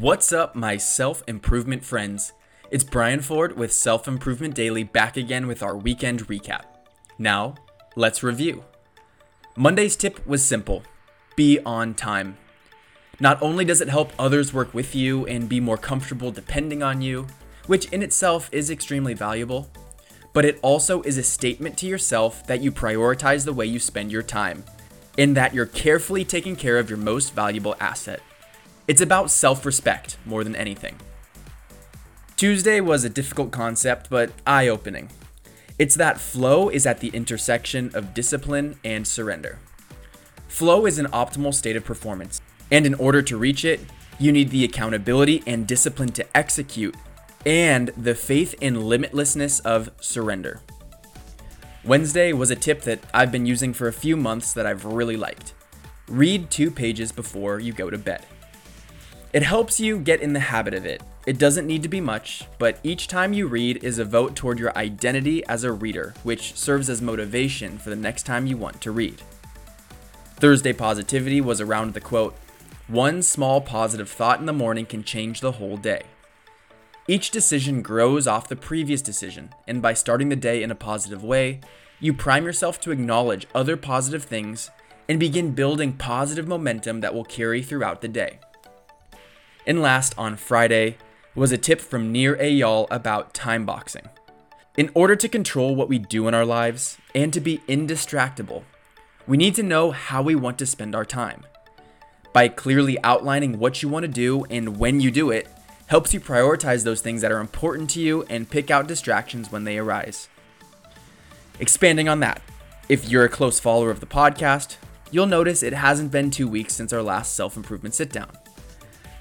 What's up, my self improvement friends? It's Brian Ford with Self Improvement Daily back again with our weekend recap. Now, let's review. Monday's tip was simple be on time. Not only does it help others work with you and be more comfortable depending on you, which in itself is extremely valuable, but it also is a statement to yourself that you prioritize the way you spend your time, in that you're carefully taking care of your most valuable asset it's about self respect more than anything. Tuesday was a difficult concept, but eye opening. It's that flow is at the intersection of discipline and surrender. Flow is an optimal state of performance, and in order to reach it, you need the accountability and discipline to execute, and the faith in limitlessness of surrender. Wednesday was a tip that I've been using for a few months that I've really liked. Read two pages before you go to bed. It helps you get in the habit of it. It doesn't need to be much, but each time you read is a vote toward your identity as a reader, which serves as motivation for the next time you want to read. Thursday positivity was around the quote One small positive thought in the morning can change the whole day. Each decision grows off the previous decision, and by starting the day in a positive way, you prime yourself to acknowledge other positive things and begin building positive momentum that will carry throughout the day. And last, on Friday, was a tip from Nir Eyal about time boxing. In order to control what we do in our lives and to be indistractable, we need to know how we want to spend our time. By clearly outlining what you want to do and when you do it, helps you prioritize those things that are important to you and pick out distractions when they arise. Expanding on that, if you're a close follower of the podcast, you'll notice it hasn't been two weeks since our last self improvement sit down.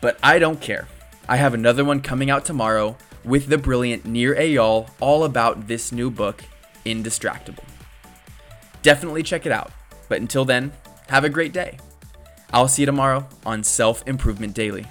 But I don't care. I have another one coming out tomorrow with the brilliant Nir Eyal all about this new book, Indistractable. Definitely check it out. But until then, have a great day. I'll see you tomorrow on Self Improvement Daily.